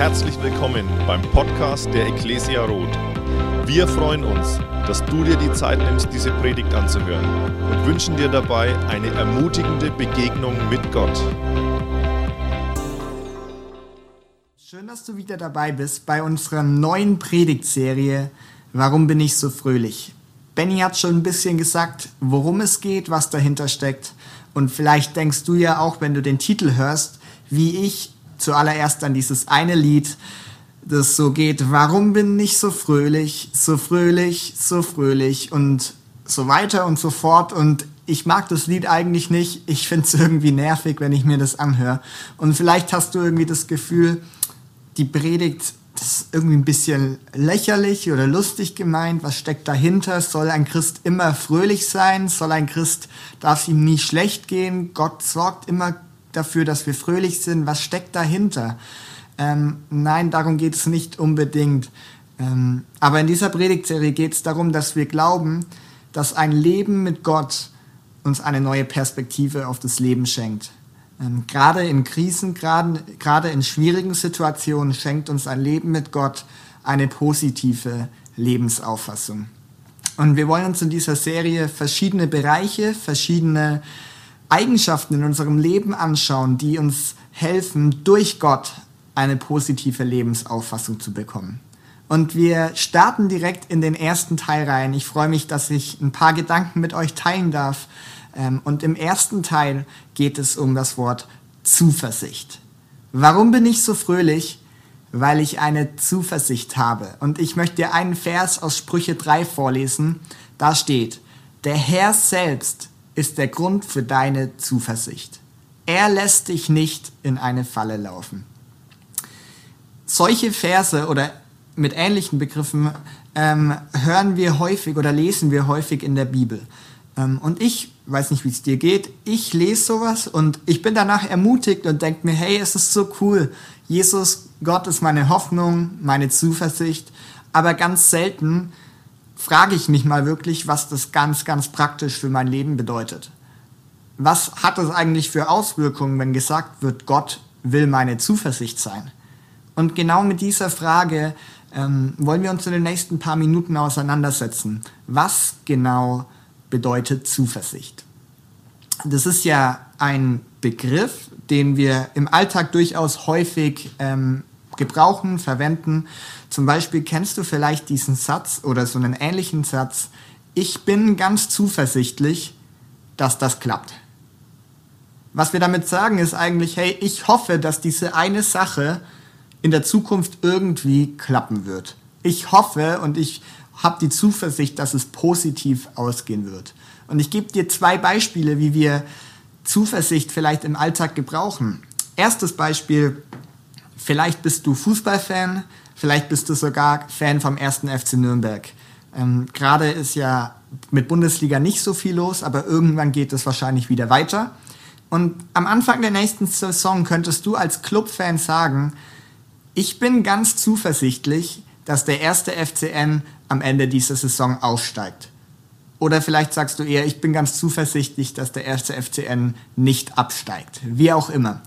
Herzlich willkommen beim Podcast der Ecclesia Roth. Wir freuen uns, dass du dir die Zeit nimmst, diese Predigt anzuhören und wünschen dir dabei eine ermutigende Begegnung mit Gott. Schön, dass du wieder dabei bist bei unserer neuen Predigtserie Warum bin ich so fröhlich? Benny hat schon ein bisschen gesagt, worum es geht, was dahinter steckt. Und vielleicht denkst du ja auch, wenn du den Titel hörst, wie ich zuallererst an dieses eine Lied, das so geht, warum bin ich so fröhlich, so fröhlich, so fröhlich und so weiter und so fort. Und ich mag das Lied eigentlich nicht. Ich finde es irgendwie nervig, wenn ich mir das anhöre. Und vielleicht hast du irgendwie das Gefühl, die Predigt ist irgendwie ein bisschen lächerlich oder lustig gemeint. Was steckt dahinter? Soll ein Christ immer fröhlich sein? Soll ein Christ, darf es ihm nie schlecht gehen? Gott sorgt immer dafür, dass wir fröhlich sind. Was steckt dahinter? Ähm, nein, darum geht es nicht unbedingt. Ähm, aber in dieser Predigtserie geht es darum, dass wir glauben, dass ein Leben mit Gott uns eine neue Perspektive auf das Leben schenkt. Ähm, gerade in Krisen, gerade in schwierigen Situationen schenkt uns ein Leben mit Gott eine positive Lebensauffassung. Und wir wollen uns in dieser Serie verschiedene Bereiche, verschiedene Eigenschaften in unserem Leben anschauen, die uns helfen, durch Gott eine positive Lebensauffassung zu bekommen. Und wir starten direkt in den ersten Teil rein. Ich freue mich, dass ich ein paar Gedanken mit euch teilen darf, ähm, und im ersten Teil geht es um das Wort Zuversicht. Warum bin ich so fröhlich? Weil ich eine Zuversicht habe. Und ich möchte dir einen Vers aus Sprüche 3 vorlesen. Da steht, der Herr selbst ist der Grund für deine Zuversicht. Er lässt dich nicht in eine Falle laufen. Solche Verse oder mit ähnlichen Begriffen ähm, hören wir häufig oder lesen wir häufig in der Bibel. Ähm, und ich weiß nicht, wie es dir geht, ich lese sowas und ich bin danach ermutigt und denke mir, hey, es ist so cool. Jesus, Gott ist meine Hoffnung, meine Zuversicht. Aber ganz selten frage ich mich mal wirklich, was das ganz, ganz praktisch für mein Leben bedeutet. Was hat das eigentlich für Auswirkungen, wenn gesagt wird, Gott will meine Zuversicht sein? Und genau mit dieser Frage ähm, wollen wir uns in den nächsten paar Minuten auseinandersetzen. Was genau bedeutet Zuversicht. Das ist ja ein Begriff, den wir im Alltag durchaus häufig ähm, gebrauchen, verwenden. Zum Beispiel kennst du vielleicht diesen Satz oder so einen ähnlichen Satz, ich bin ganz zuversichtlich, dass das klappt. Was wir damit sagen ist eigentlich, hey, ich hoffe, dass diese eine Sache in der Zukunft irgendwie klappen wird. Ich hoffe und ich habe die Zuversicht, dass es positiv ausgehen wird. Und ich gebe dir zwei Beispiele, wie wir Zuversicht vielleicht im Alltag gebrauchen. Erstes Beispiel, vielleicht bist du Fußballfan, vielleicht bist du sogar Fan vom ersten FC Nürnberg. Ähm, Gerade ist ja mit Bundesliga nicht so viel los, aber irgendwann geht es wahrscheinlich wieder weiter. Und am Anfang der nächsten Saison könntest du als Clubfan sagen, ich bin ganz zuversichtlich, dass der erste FCN am Ende dieser Saison aufsteigt. Oder vielleicht sagst du eher, ich bin ganz zuversichtlich, dass der erste FCN nicht absteigt. Wie auch immer.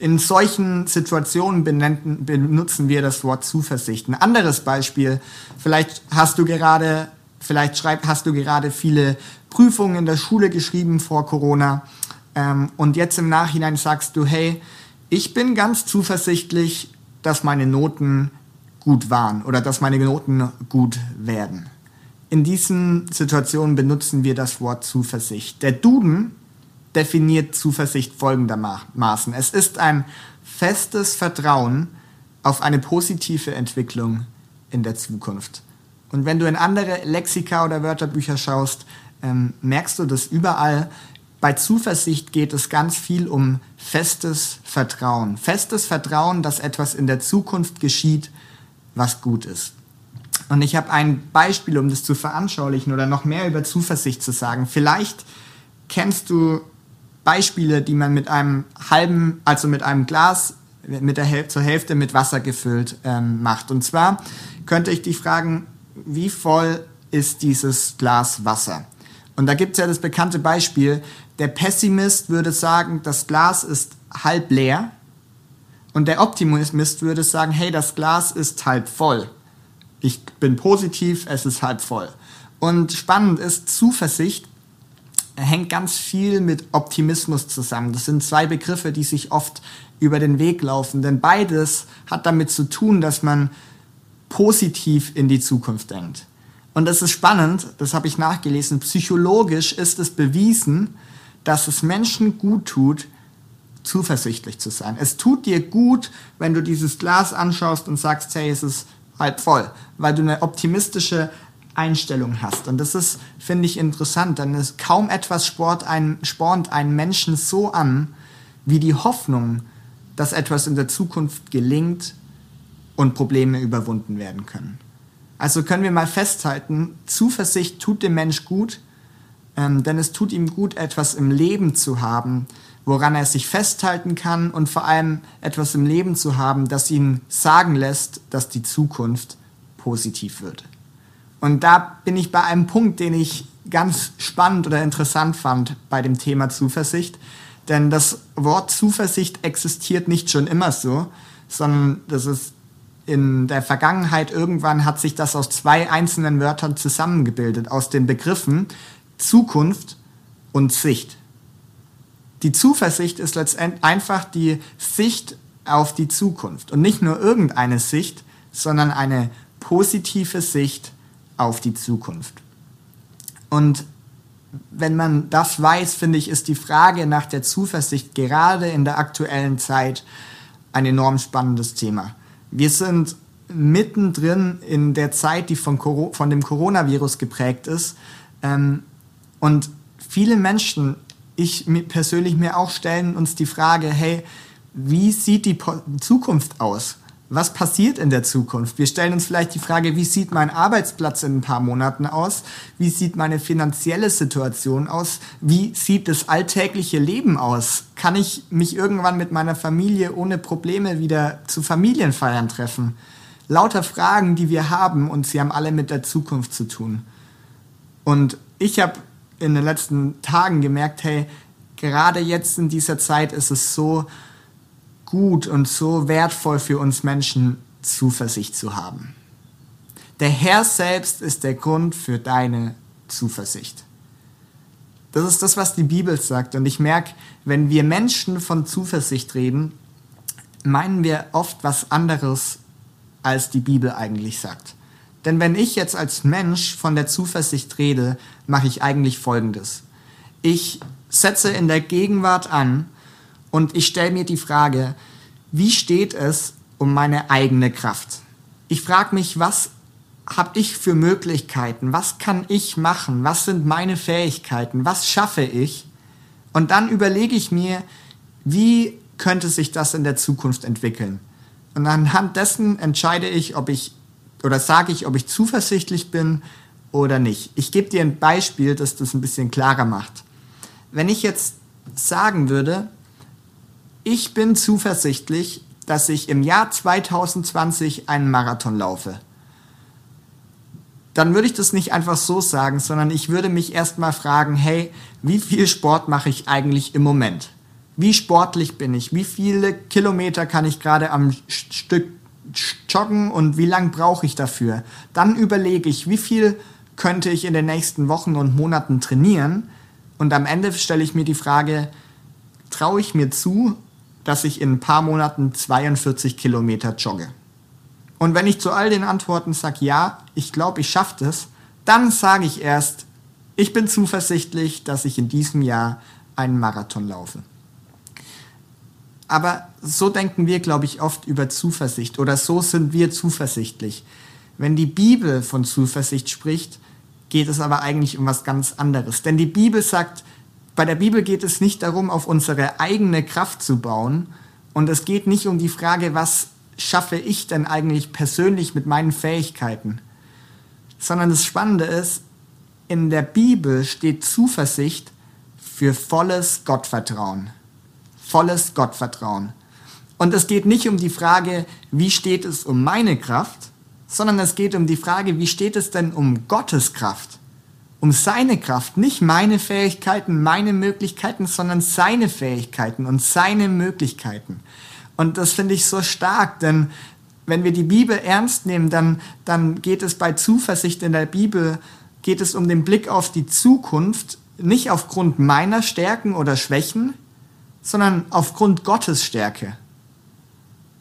In solchen Situationen benennen, benutzen wir das Wort Zuversicht. Ein anderes Beispiel, vielleicht hast du gerade, vielleicht schreib, hast du gerade viele Prüfungen in der Schule geschrieben vor Corona ähm, und jetzt im Nachhinein sagst du, hey, ich bin ganz zuversichtlich, dass meine Noten gut waren oder dass meine Noten gut werden. In diesen Situationen benutzen wir das Wort Zuversicht. Der Duden definiert Zuversicht folgendermaßen. Es ist ein festes Vertrauen auf eine positive Entwicklung in der Zukunft. Und wenn du in andere Lexika oder Wörterbücher schaust, ähm, merkst du das überall. Bei Zuversicht geht es ganz viel um festes Vertrauen. Festes Vertrauen, dass etwas in der Zukunft geschieht, was gut ist. Und ich habe ein Beispiel, um das zu veranschaulichen oder noch mehr über Zuversicht zu sagen. Vielleicht kennst du Beispiele, die man mit einem halben, also mit einem Glas mit der Häl zur Hälfte mit Wasser gefüllt ähm, macht. Und zwar könnte ich dich fragen, wie voll ist dieses Glas Wasser? Und da gibt es ja das bekannte Beispiel, der Pessimist würde sagen, das Glas ist halb leer Und der Optimist würde sagen, hey, das Glas ist halb voll. Ich bin positiv, es ist halb voll. Und spannend ist, Zuversicht hängt ganz viel mit Optimismus zusammen. Das sind zwei Begriffe, die sich oft über den Weg laufen, denn beides hat damit zu tun, dass man positiv in die Zukunft denkt. Und das ist spannend, das habe ich nachgelesen, psychologisch ist es bewiesen, dass es Menschen gut tut, zuversichtlich zu sein. Es tut dir gut, wenn du dieses Glas anschaust und sagst, hey, es ist halb voll, weil du eine optimistische Einstellung hast. Und das ist, finde ich, interessant, denn es kaum etwas sport ein, spornt einen Menschen so an, wie die Hoffnung, dass etwas in der Zukunft gelingt und Probleme überwunden werden können. Also können wir mal festhalten, Zuversicht tut dem Mensch gut, ähm, denn es tut ihm gut, etwas im Leben zu haben, woran er sich festhalten kann und vor allem etwas im Leben zu haben, das ihn sagen lässt, dass die Zukunft positiv wird. Und da bin ich bei einem Punkt, den ich ganz spannend oder interessant fand bei dem Thema Zuversicht. Denn das Wort Zuversicht existiert nicht schon immer so, sondern das ist in der Vergangenheit irgendwann hat sich das aus zwei einzelnen Wörtern zusammengebildet, aus den Begriffen Zukunft und Sicht. Die Zuversicht ist letztendlich einfach die Sicht auf die Zukunft und nicht nur irgendeine Sicht, sondern eine positive Sicht auf die Zukunft. Und wenn man das weiß, finde ich, ist die Frage nach der Zuversicht gerade in der aktuellen Zeit ein enorm spannendes Thema. Wir sind mittendrin in der Zeit, die von, von dem Coronavirus geprägt ist. Ähm, und viele Menschen, ich persönlich mir auch, stellen uns die Frage, hey, wie sieht die Zukunft aus? Was passiert in der Zukunft? Wir stellen uns vielleicht die Frage, wie sieht mein Arbeitsplatz in ein paar Monaten aus? Wie sieht meine finanzielle Situation aus? Wie sieht das alltägliche Leben aus? Kann ich mich irgendwann mit meiner Familie ohne Probleme wieder zu Familienfeiern treffen? Lauter Fragen, die wir haben und sie haben alle mit der Zukunft zu tun. Und ich habe in den letzten Tagen gemerkt, hey, gerade jetzt in dieser Zeit ist es so, gut und so wertvoll für uns Menschen, Zuversicht zu haben. Der Herr selbst ist der Grund für deine Zuversicht. Das ist das, was die Bibel sagt. Und ich merke, wenn wir Menschen von Zuversicht reden, meinen wir oft was anderes, als die Bibel eigentlich sagt. Denn wenn ich jetzt als Mensch von der Zuversicht rede, mache ich eigentlich Folgendes. Ich setze in der Gegenwart an und ich stelle mir die Frage, wie steht es um meine eigene Kraft? Ich frage mich, was habe ich für Möglichkeiten? Was kann ich machen? Was sind meine Fähigkeiten? Was schaffe ich? Und dann überlege ich mir, wie könnte sich das in der Zukunft entwickeln? Und anhand dessen entscheide ich, ob ich oder sage ich, ob ich zuversichtlich bin oder nicht. Ich gebe dir ein Beispiel, das das ein bisschen klarer macht. Wenn ich jetzt sagen würde, ich bin zuversichtlich, dass ich im Jahr 2020 einen Marathon laufe. Dann würde ich das nicht einfach so sagen, sondern ich würde mich erstmal fragen, hey, wie viel Sport mache ich eigentlich im Moment? Wie sportlich bin ich? Wie viele Kilometer kann ich gerade am Stück joggen und wie lang brauche ich dafür? Dann überlege ich, wie viel könnte ich in den nächsten Wochen und Monaten trainieren? Und am Ende stelle ich mir die Frage, traue ich mir zu, dass ich in ein paar Monaten 42 Kilometer jogge. Und wenn ich zu all den Antworten sage, ja, ich glaube, ich schaffe das, dann sage ich erst, ich bin zuversichtlich, dass ich in diesem Jahr einen Marathon laufe. Aber so denken wir, glaube ich, oft über Zuversicht oder so sind wir zuversichtlich. Wenn die Bibel von Zuversicht spricht, geht es aber eigentlich um was ganz anderes. Denn die Bibel sagt, bei der Bibel geht es nicht darum, auf unsere eigene Kraft zu bauen. Und es geht nicht um die Frage, was schaffe ich denn eigentlich persönlich mit meinen Fähigkeiten. Sondern das Spannende ist, in der Bibel steht Zuversicht für volles Gottvertrauen. Volles Gottvertrauen. Und es geht nicht um die Frage, wie steht es um meine Kraft, sondern es geht um die Frage, wie steht es denn um Gottes Kraft um seine Kraft, nicht meine Fähigkeiten, meine Möglichkeiten, sondern seine Fähigkeiten und seine Möglichkeiten. Und das finde ich so stark, denn wenn wir die Bibel ernst nehmen, dann, dann geht es bei Zuversicht in der Bibel, geht es um den Blick auf die Zukunft, nicht aufgrund meiner Stärken oder Schwächen, sondern aufgrund Gottes Stärke.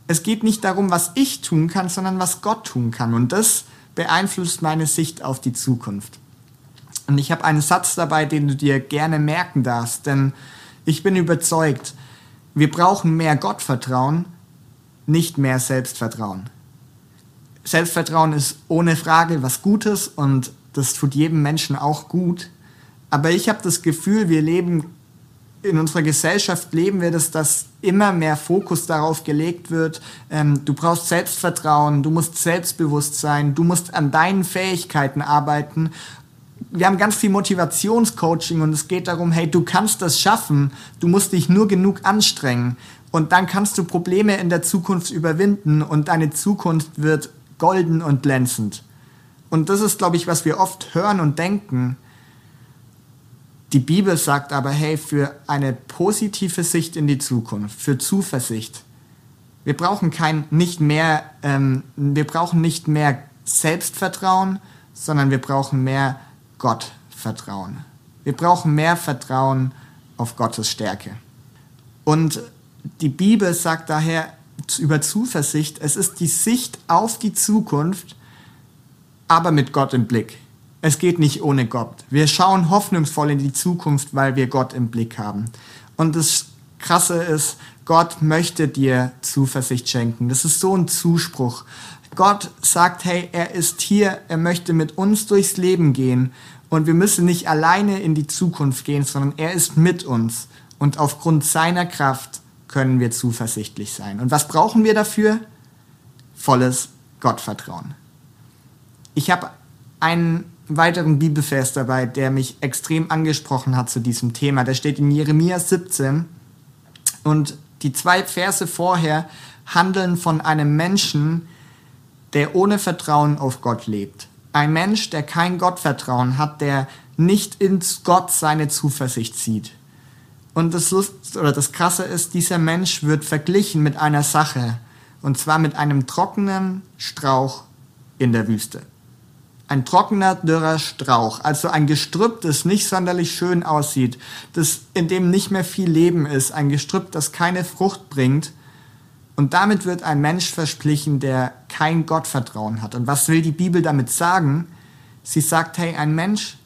Es geht nicht darum, was ich tun kann, sondern was Gott tun kann. Und das beeinflusst meine Sicht auf die Zukunft. Und ich habe einen Satz dabei, den du dir gerne merken darfst, denn ich bin überzeugt, wir brauchen mehr Gottvertrauen, nicht mehr Selbstvertrauen. Selbstvertrauen ist ohne Frage was Gutes und das tut jedem Menschen auch gut. Aber ich habe das Gefühl, wir leben in unserer Gesellschaft leben wir das, dass immer mehr Fokus darauf gelegt wird, ähm, du brauchst Selbstvertrauen, du musst selbstbewusst sein, du musst an deinen Fähigkeiten arbeiten. Wir haben ganz viel Motivationscoaching und es geht darum, hey, du kannst das schaffen, du musst dich nur genug anstrengen und dann kannst du Probleme in der Zukunft überwinden und deine Zukunft wird golden und glänzend. Und das ist, glaube ich, was wir oft hören und denken. Die Bibel sagt aber, hey, für eine positive Sicht in die Zukunft, für Zuversicht, wir brauchen kein nicht mehr, ähm, wir brauchen nicht mehr Selbstvertrauen, sondern wir brauchen mehr Gottvertrauen. Wir brauchen mehr Vertrauen auf Gottes Stärke. Und die Bibel sagt daher über Zuversicht, es ist die Sicht auf die Zukunft, aber mit Gott im Blick. Es geht nicht ohne Gott. Wir schauen hoffnungsvoll in die Zukunft, weil wir Gott im Blick haben. Und das Krasse ist, Gott möchte dir Zuversicht schenken. Das ist so ein Zuspruch. Gott sagt, hey, er ist hier, er möchte mit uns durchs Leben gehen und wir müssen nicht alleine in die Zukunft gehen, sondern er ist mit uns und aufgrund seiner Kraft können wir zuversichtlich sein. Und was brauchen wir dafür? Volles Gottvertrauen. Ich habe einen weiteren Bibelvers dabei, der mich extrem angesprochen hat zu diesem Thema. Der steht in Jeremia 17 und die zwei Verse vorher handeln von einem Menschen, der ohne Vertrauen auf Gott lebt. Ein Mensch, der kein Gottvertrauen hat, der nicht ins Gott seine Zuversicht zieht. Und das Lust oder das Krasse ist, dieser Mensch wird verglichen mit einer Sache, und zwar mit einem trockenen Strauch in der Wüste ein trockener, dürrer Strauch, also ein Gestrüpp, das nicht sonderlich schön aussieht, das, in dem nicht mehr viel Leben ist, ein Gestrüpp, das keine Frucht bringt. Und damit wird ein Mensch verglichen, der kein Gottvertrauen hat. Und was will die Bibel damit sagen? Sie sagt, hey, ein Mensch,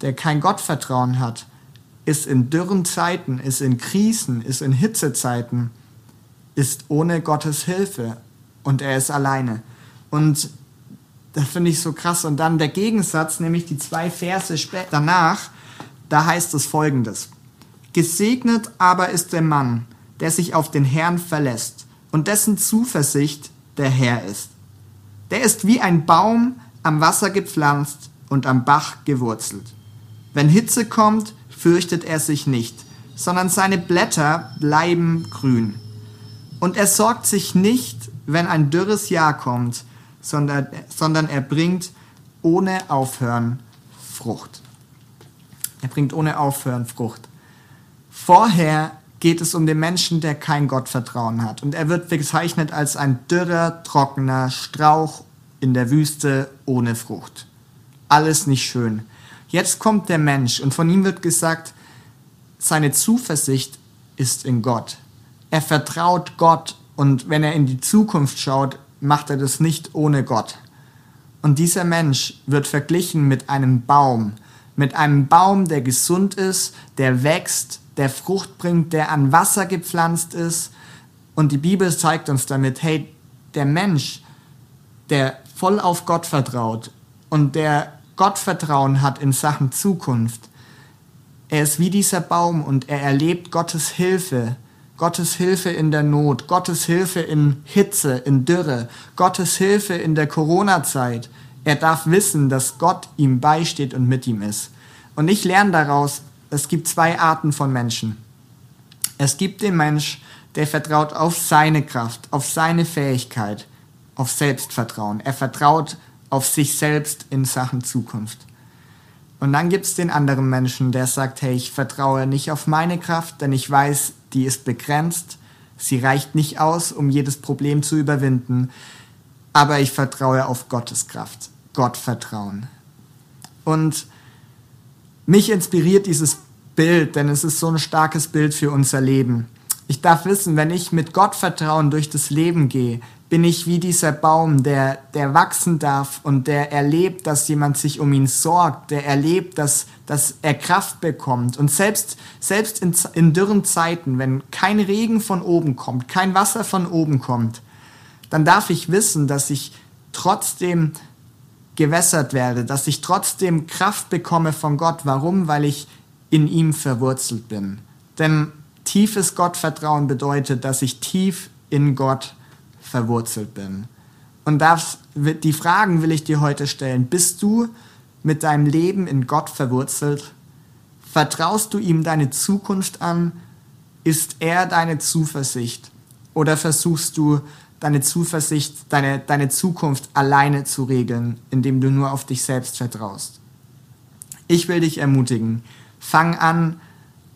der kein Gottvertrauen hat, ist in dürren Zeiten, ist in Krisen, ist in Hitzezeiten, ist ohne Gottes Hilfe und er ist alleine. Und das finde ich so krass. Und dann der Gegensatz, nämlich die zwei Verse danach, da heißt es folgendes. Gesegnet aber ist der Mann, der sich auf den Herrn verlässt und dessen Zuversicht der Herr ist. Der ist wie ein Baum am Wasser gepflanzt und am Bach gewurzelt. Wenn Hitze kommt, fürchtet er sich nicht, sondern seine Blätter bleiben grün. Und er sorgt sich nicht, wenn ein dürres Jahr kommt, sondern, sondern er bringt ohne Aufhören Frucht. Er bringt ohne Aufhören Frucht. Vorher geht es um den Menschen, der kein Gottvertrauen hat. Und er wird bezeichnet als ein dürrer, trockener Strauch in der Wüste ohne Frucht. Alles nicht schön. Jetzt kommt der Mensch und von ihm wird gesagt, seine Zuversicht ist in Gott. Er vertraut Gott und wenn er in die Zukunft schaut, macht er das nicht ohne Gott. Und dieser Mensch wird verglichen mit einem Baum, mit einem Baum, der gesund ist, der wächst, der Frucht bringt, der an Wasser gepflanzt ist. Und die Bibel zeigt uns damit, hey, der Mensch, der voll auf Gott vertraut und der Gottvertrauen hat in Sachen Zukunft, er ist wie dieser Baum und er erlebt Gottes Hilfe Gottes Hilfe in der Not, Gottes Hilfe in Hitze, in Dürre, Gottes Hilfe in der Corona-Zeit. Er darf wissen, dass Gott ihm beisteht und mit ihm ist. Und ich lerne daraus, es gibt zwei Arten von Menschen. Es gibt den Mensch, der vertraut auf seine Kraft, auf seine Fähigkeit, auf Selbstvertrauen. Er vertraut auf sich selbst in Sachen Zukunft. Und dann gibt es den anderen Menschen, der sagt, hey, ich vertraue nicht auf meine Kraft, denn ich weiß, die ist begrenzt, Sie reicht nicht aus, um jedes Problem zu überwinden, aber ich vertraue auf Gottes Kraft. Gott vertrauen. Und mich inspiriert dieses Bild, denn es ist so ein starkes Bild für unser Leben. Ich darf wissen, wenn ich mit Gott vertrauen durch das Leben gehe, bin ich wie dieser Baum, der, der wachsen darf und der erlebt, dass jemand sich um ihn sorgt, der erlebt, dass, dass er Kraft bekommt. Und selbst, selbst in, in dürren Zeiten, wenn kein Regen von oben kommt, kein Wasser von oben kommt, dann darf ich wissen, dass ich trotzdem gewässert werde, dass ich trotzdem Kraft bekomme von Gott. Warum? Weil ich in ihm verwurzelt bin. Denn tiefes Gottvertrauen bedeutet, dass ich tief in Gott verwurzelt bin. Und das, die Fragen will ich dir heute stellen. Bist du mit deinem Leben in Gott verwurzelt? Vertraust du ihm deine Zukunft an? Ist er deine Zuversicht? Oder versuchst du deine Zuversicht, deine, deine Zukunft alleine zu regeln, indem du nur auf dich selbst vertraust? Ich will dich ermutigen. Fang an,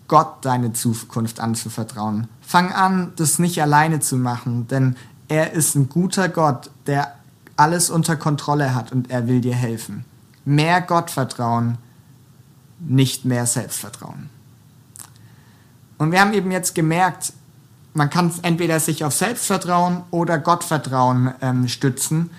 Gott deine Zukunft anzuvertrauen. Fang an, das nicht alleine zu machen, denn er ist ein guter Gott, der alles unter Kontrolle hat und er will dir helfen. Mehr Gottvertrauen, nicht mehr Selbstvertrauen. Und wir haben eben jetzt gemerkt, man kann entweder sich auf Selbstvertrauen oder Gottvertrauen ähm, stützen.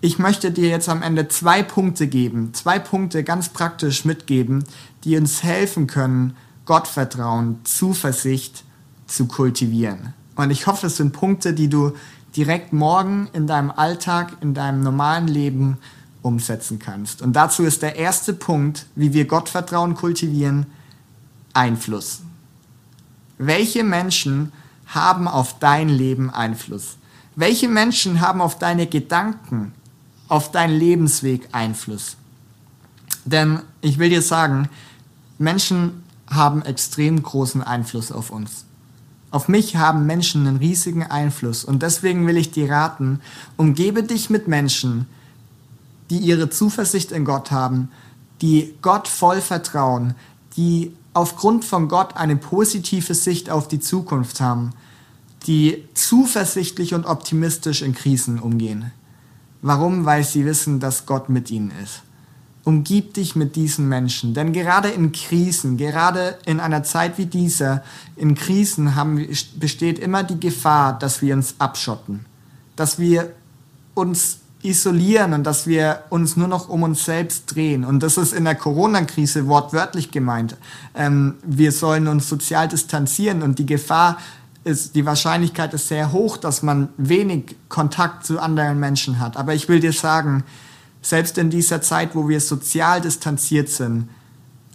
Ich möchte dir jetzt am Ende zwei Punkte geben, zwei Punkte ganz praktisch mitgeben, die uns helfen können, Gottvertrauen, Zuversicht zu kultivieren. Und ich hoffe, es sind Punkte, die du direkt morgen in deinem Alltag, in deinem normalen Leben umsetzen kannst. Und dazu ist der erste Punkt, wie wir Gottvertrauen kultivieren, Einfluss. Welche Menschen haben auf dein Leben Einfluss? Welche Menschen haben auf deine Gedanken, auf deinen Lebensweg Einfluss? Denn ich will dir sagen, Menschen haben extrem großen Einfluss auf uns. Auf mich haben Menschen einen riesigen Einfluss und deswegen will ich dir raten, umgebe dich mit Menschen, die ihre Zuversicht in Gott haben, die Gott voll vertrauen, die aufgrund von Gott eine positive Sicht auf die Zukunft haben, die zuversichtlich und optimistisch in Krisen umgehen. Warum? Weil sie wissen, dass Gott mit ihnen ist umgib dich mit diesen Menschen. Denn gerade in Krisen, gerade in einer Zeit wie dieser, in Krisen haben, besteht immer die Gefahr, dass wir uns abschotten, dass wir uns isolieren und dass wir uns nur noch um uns selbst drehen. Und das ist in der Corona-Krise wortwörtlich gemeint. Ähm, wir sollen uns sozial distanzieren und die Gefahr ist, die Wahrscheinlichkeit ist sehr hoch, dass man wenig Kontakt zu anderen Menschen hat. Aber ich will dir sagen, selbst in dieser Zeit, wo wir sozial distanziert sind,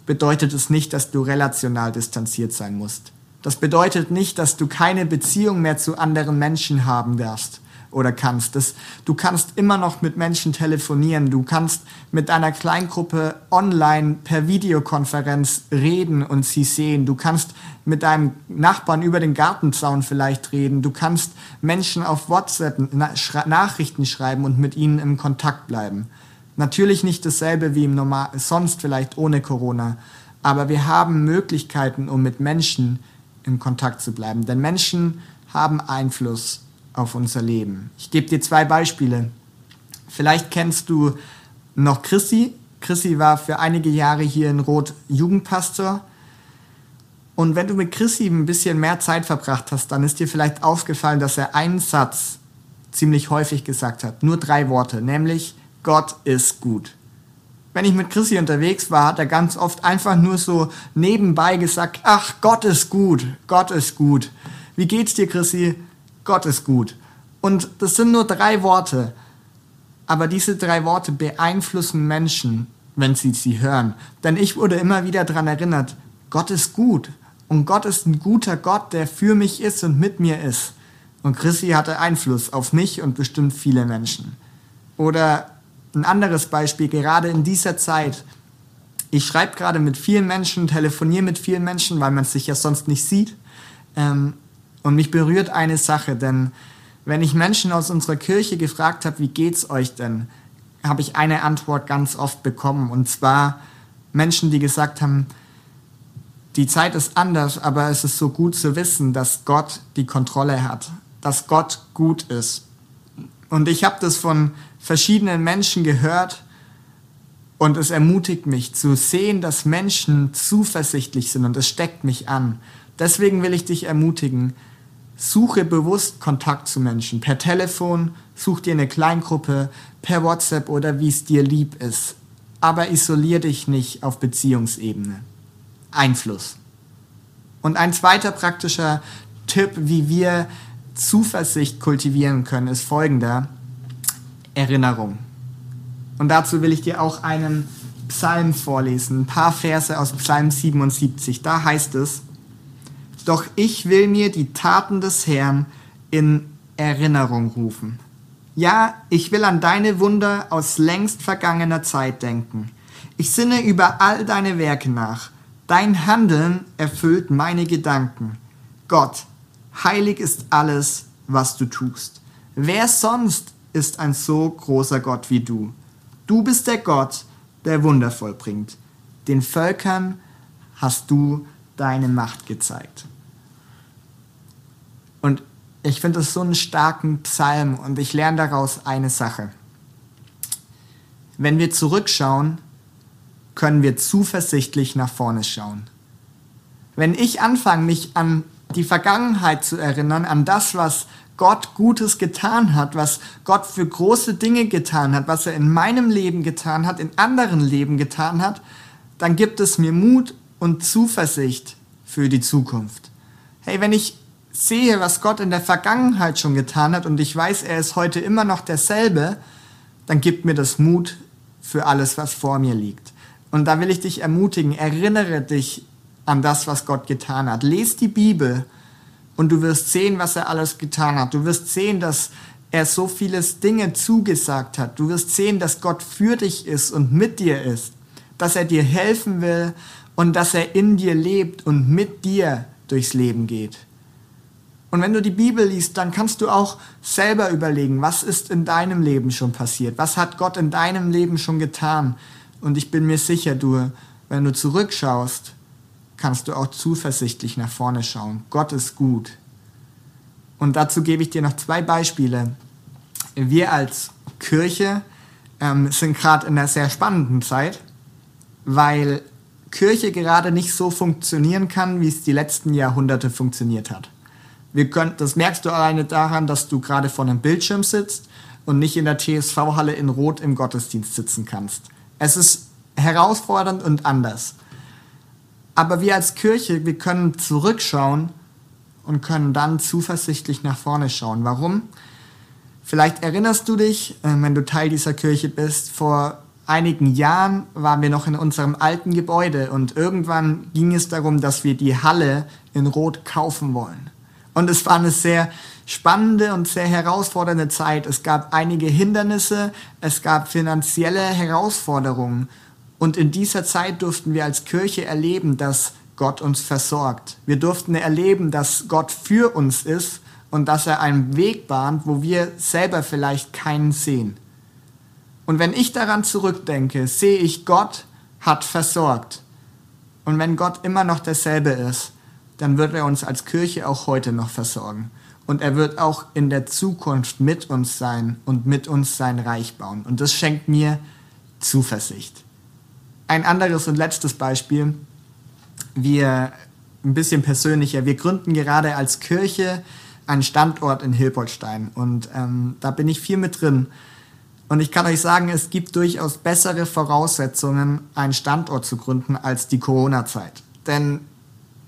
bedeutet es nicht, dass du relational distanziert sein musst. Das bedeutet nicht, dass du keine Beziehung mehr zu anderen Menschen haben darfst oder kannst. Das, du kannst immer noch mit Menschen telefonieren. Du kannst mit einer Kleingruppe online per Videokonferenz reden und sie sehen. Du kannst mit deinem Nachbarn über den Gartenzaun vielleicht reden. Du kannst Menschen auf WhatsApp Nachrichten schreiben und mit ihnen im Kontakt bleiben. Natürlich nicht dasselbe wie im Normal, sonst vielleicht ohne Corona, aber wir haben Möglichkeiten, um mit Menschen in Kontakt zu bleiben. Denn Menschen haben Einfluss auf unser Leben. Ich gebe dir zwei Beispiele. Vielleicht kennst du noch Chrissy. Chrissy war für einige Jahre hier in Rot Jugendpastor. Und wenn du mit Chrissy ein bisschen mehr Zeit verbracht hast, dann ist dir vielleicht aufgefallen, dass er einen Satz ziemlich häufig gesagt hat. Nur drei Worte, nämlich Gott ist gut. Wenn ich mit Chrissy unterwegs war, hat er ganz oft einfach nur so nebenbei gesagt, ach, Gott ist gut, Gott ist gut. Wie geht's dir, Chrissy? Gott ist gut. Und das sind nur drei Worte. Aber diese drei Worte beeinflussen Menschen, wenn sie sie hören. Denn ich wurde immer wieder daran erinnert, Gott ist gut. Und Gott ist ein guter Gott, der für mich ist und mit mir ist. Und Chrissy hatte Einfluss auf mich und bestimmt viele Menschen. Oder ein anderes Beispiel, gerade in dieser Zeit. Ich schreibe gerade mit vielen Menschen, telefoniere mit vielen Menschen, weil man sich ja sonst nicht sieht. Ähm, und mich berührt eine Sache, denn wenn ich Menschen aus unserer Kirche gefragt habe, wie geht's euch denn, habe ich eine Antwort ganz oft bekommen. Und zwar Menschen, die gesagt haben, die Zeit ist anders, aber es ist so gut zu wissen, dass Gott die Kontrolle hat, dass Gott gut ist. Und ich habe das von verschiedenen Menschen gehört und es ermutigt mich zu sehen, dass Menschen zuversichtlich sind und es steckt mich an. Deswegen will ich dich ermutigen, suche bewusst Kontakt zu Menschen. Per Telefon, such dir eine Kleingruppe, per WhatsApp oder wie es dir lieb ist. Aber isolier dich nicht auf Beziehungsebene. Einfluss. Und ein zweiter praktischer Tipp, wie wir Zuversicht kultivieren können, ist folgender. Erinnerung. Und dazu will ich dir auch einen Psalm vorlesen, ein paar Verse aus Psalm 77. Da heißt es, Doch ich will mir die Taten des Herrn in Erinnerung rufen. Ja, ich will an deine Wunder aus längst vergangener Zeit denken. Ich sinne über all deine Werke nach. Dein Handeln erfüllt meine Gedanken. Gott, heilig ist alles, was du tust. Wer sonst ist ein so großer Gott wie du? Du bist der Gott, der Wunder vollbringt. Den Völkern hast du deine Macht gezeigt. Und ich finde es so einen starken Psalm und ich lerne daraus eine Sache. Wenn wir zurückschauen, können wir zuversichtlich nach vorne schauen. Wenn ich anfange, mich an die Vergangenheit zu erinnern, an das, was Gott Gutes getan hat, was Gott für große Dinge getan hat, was er in meinem Leben getan hat, in anderen Leben getan hat, dann gibt es mir Mut und Zuversicht für die Zukunft. Hey, wenn ich sehe, was Gott in der Vergangenheit schon getan hat und ich weiß, er ist heute immer noch derselbe, dann gibt mir das Mut für alles, was vor mir liegt. Und da will ich dich ermutigen, erinnere dich an das, was Gott getan hat. Lies die Bibel und du wirst sehen, was er alles getan hat. Du wirst sehen, dass er so vieles Dinge zugesagt hat. Du wirst sehen, dass Gott für dich ist und mit dir ist, dass er dir helfen will und dass er in dir lebt und mit dir durchs Leben geht. Und wenn du die Bibel liest, dann kannst du auch selber überlegen, was ist in deinem Leben schon passiert? Was hat Gott in deinem Leben schon getan? Und ich bin mir sicher, du, wenn du zurückschaust, kannst du auch zuversichtlich nach vorne schauen. Gott ist gut. Und dazu gebe ich dir noch zwei Beispiele. Wir als Kirche ähm, sind gerade in einer sehr spannenden Zeit, weil Kirche gerade nicht so funktionieren kann, wie es die letzten Jahrhunderte funktioniert hat. Wir können, das merkst du alleine daran, dass du gerade vor einem Bildschirm sitzt und nicht in der TSV-Halle in Rot im Gottesdienst sitzen kannst. Es ist herausfordernd und anders. Aber wir als Kirche, wir können zurückschauen und können dann zuversichtlich nach vorne schauen. Warum? Vielleicht erinnerst du dich, äh, wenn du Teil dieser Kirche bist, vor einigen Jahren waren wir noch in unserem alten Gebäude und irgendwann ging es darum, dass wir die Halle in Rot kaufen wollen. Und es war eine sehr spannende und sehr herausfordernde Zeit. Es gab einige Hindernisse, es gab finanzielle Herausforderungen. Und in dieser Zeit durften wir als Kirche erleben, dass Gott uns versorgt. Wir durften erleben, dass Gott für uns ist und dass er einen Weg bahnt, wo wir selber vielleicht keinen sehen. Und wenn ich daran zurückdenke, sehe ich, Gott hat versorgt. Und wenn Gott immer noch derselbe ist, dann wird er uns als Kirche auch heute noch versorgen. Und er wird auch in der Zukunft mit uns sein und mit uns sein Reich bauen. Und das schenkt mir Zuversicht ein anderes und letztes Beispiel. Wir, ein bisschen persönlicher, wir gründen gerade als Kirche einen Standort in Hilpoltstein und ähm, da bin ich viel mit drin. Und ich kann euch sagen, es gibt durchaus bessere Voraussetzungen, einen Standort zu gründen als die Corona-Zeit. Denn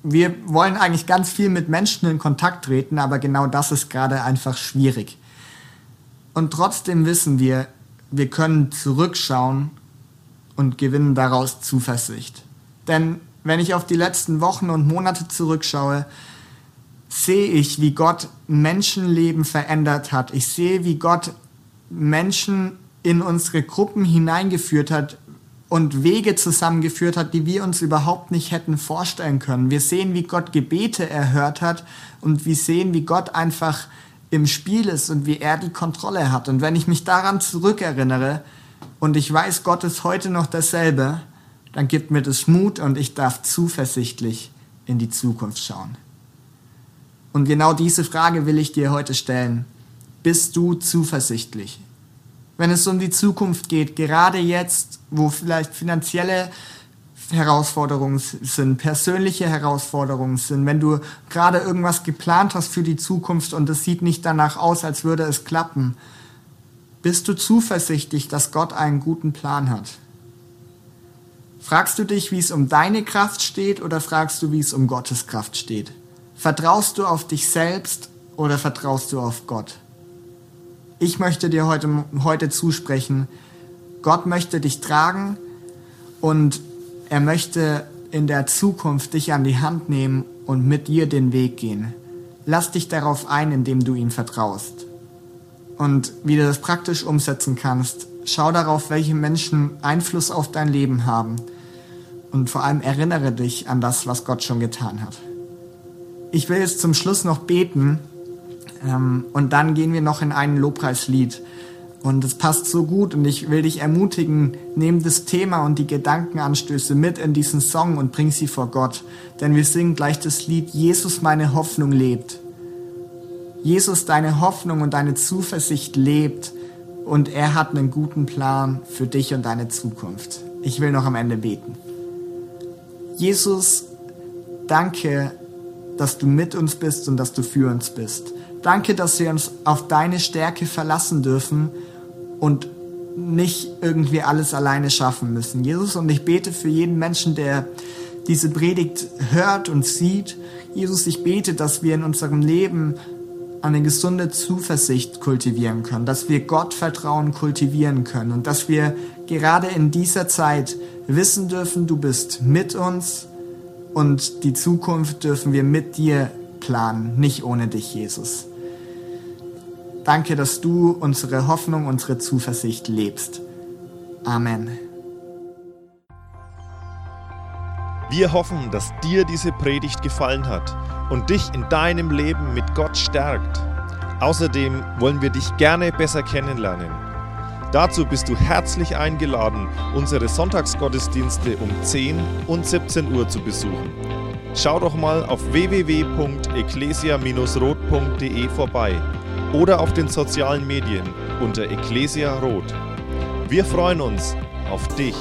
wir wollen eigentlich ganz viel mit Menschen in Kontakt treten, aber genau das ist gerade einfach schwierig. Und trotzdem wissen wir, wir können zurückschauen und gewinnen daraus Zuversicht. Denn wenn ich auf die letzten Wochen und Monate zurückschaue, sehe ich, wie Gott Menschenleben verändert hat. Ich sehe, wie Gott Menschen in unsere Gruppen hineingeführt hat und Wege zusammengeführt hat, die wir uns überhaupt nicht hätten vorstellen können. Wir sehen, wie Gott Gebete erhört hat und wir sehen, wie Gott einfach im Spiel ist und wie er die Kontrolle hat. Und wenn ich mich daran zurückerinnere, und ich weiß, Gott ist heute noch dasselbe, dann gibt mir das Mut und ich darf zuversichtlich in die Zukunft schauen. Und genau diese Frage will ich dir heute stellen. Bist du zuversichtlich? Wenn es um die Zukunft geht, gerade jetzt, wo vielleicht finanzielle Herausforderungen sind, persönliche Herausforderungen sind, wenn du gerade irgendwas geplant hast für die Zukunft und es sieht nicht danach aus, als würde es klappen, bist du zuversichtlich, dass Gott einen guten Plan hat? Fragst du dich, wie es um deine Kraft steht oder fragst du, wie es um Gottes Kraft steht? Vertraust du auf dich selbst oder vertraust du auf Gott? Ich möchte dir heute, heute zusprechen, Gott möchte dich tragen und er möchte in der Zukunft dich an die Hand nehmen und mit dir den Weg gehen. Lass dich darauf ein, indem du ihm vertraust. Und wie du das praktisch umsetzen kannst, schau darauf, welche Menschen Einfluss auf dein Leben haben. Und vor allem erinnere dich an das, was Gott schon getan hat. Ich will jetzt zum Schluss noch beten ähm, und dann gehen wir noch in ein Lobpreislied. Und es passt so gut und ich will dich ermutigen, nimm das Thema und die Gedankenanstöße mit in diesen Song und bring sie vor Gott. Denn wir singen gleich das Lied Jesus meine Hoffnung lebt. Jesus deine Hoffnung und deine Zuversicht lebt und er hat einen guten Plan für dich und deine Zukunft. Ich will noch am Ende beten. Jesus, danke, dass du mit uns bist und dass du für uns bist. Danke, dass wir uns auf deine Stärke verlassen dürfen und nicht irgendwie alles alleine schaffen müssen. Jesus, und ich bete für jeden Menschen, der diese Predigt hört und sieht. Jesus, ich bete, dass wir in unserem Leben eine gesunde Zuversicht kultivieren können, dass wir Gottvertrauen kultivieren können und dass wir gerade in dieser Zeit wissen dürfen, du bist mit uns und die Zukunft dürfen wir mit dir planen, nicht ohne dich, Jesus. Danke, dass du unsere Hoffnung, unsere Zuversicht lebst. Amen. Wir hoffen, dass dir diese Predigt gefallen hat und dich in deinem Leben mit Gott stärkt. Außerdem wollen wir dich gerne besser kennenlernen. Dazu bist du herzlich eingeladen, unsere Sonntagsgottesdienste um 10 und 17 Uhr zu besuchen. Schau doch mal auf www.ecclesia-rot.de vorbei oder auf den sozialen Medien unter Ecclesia Rot. Wir freuen uns auf dich.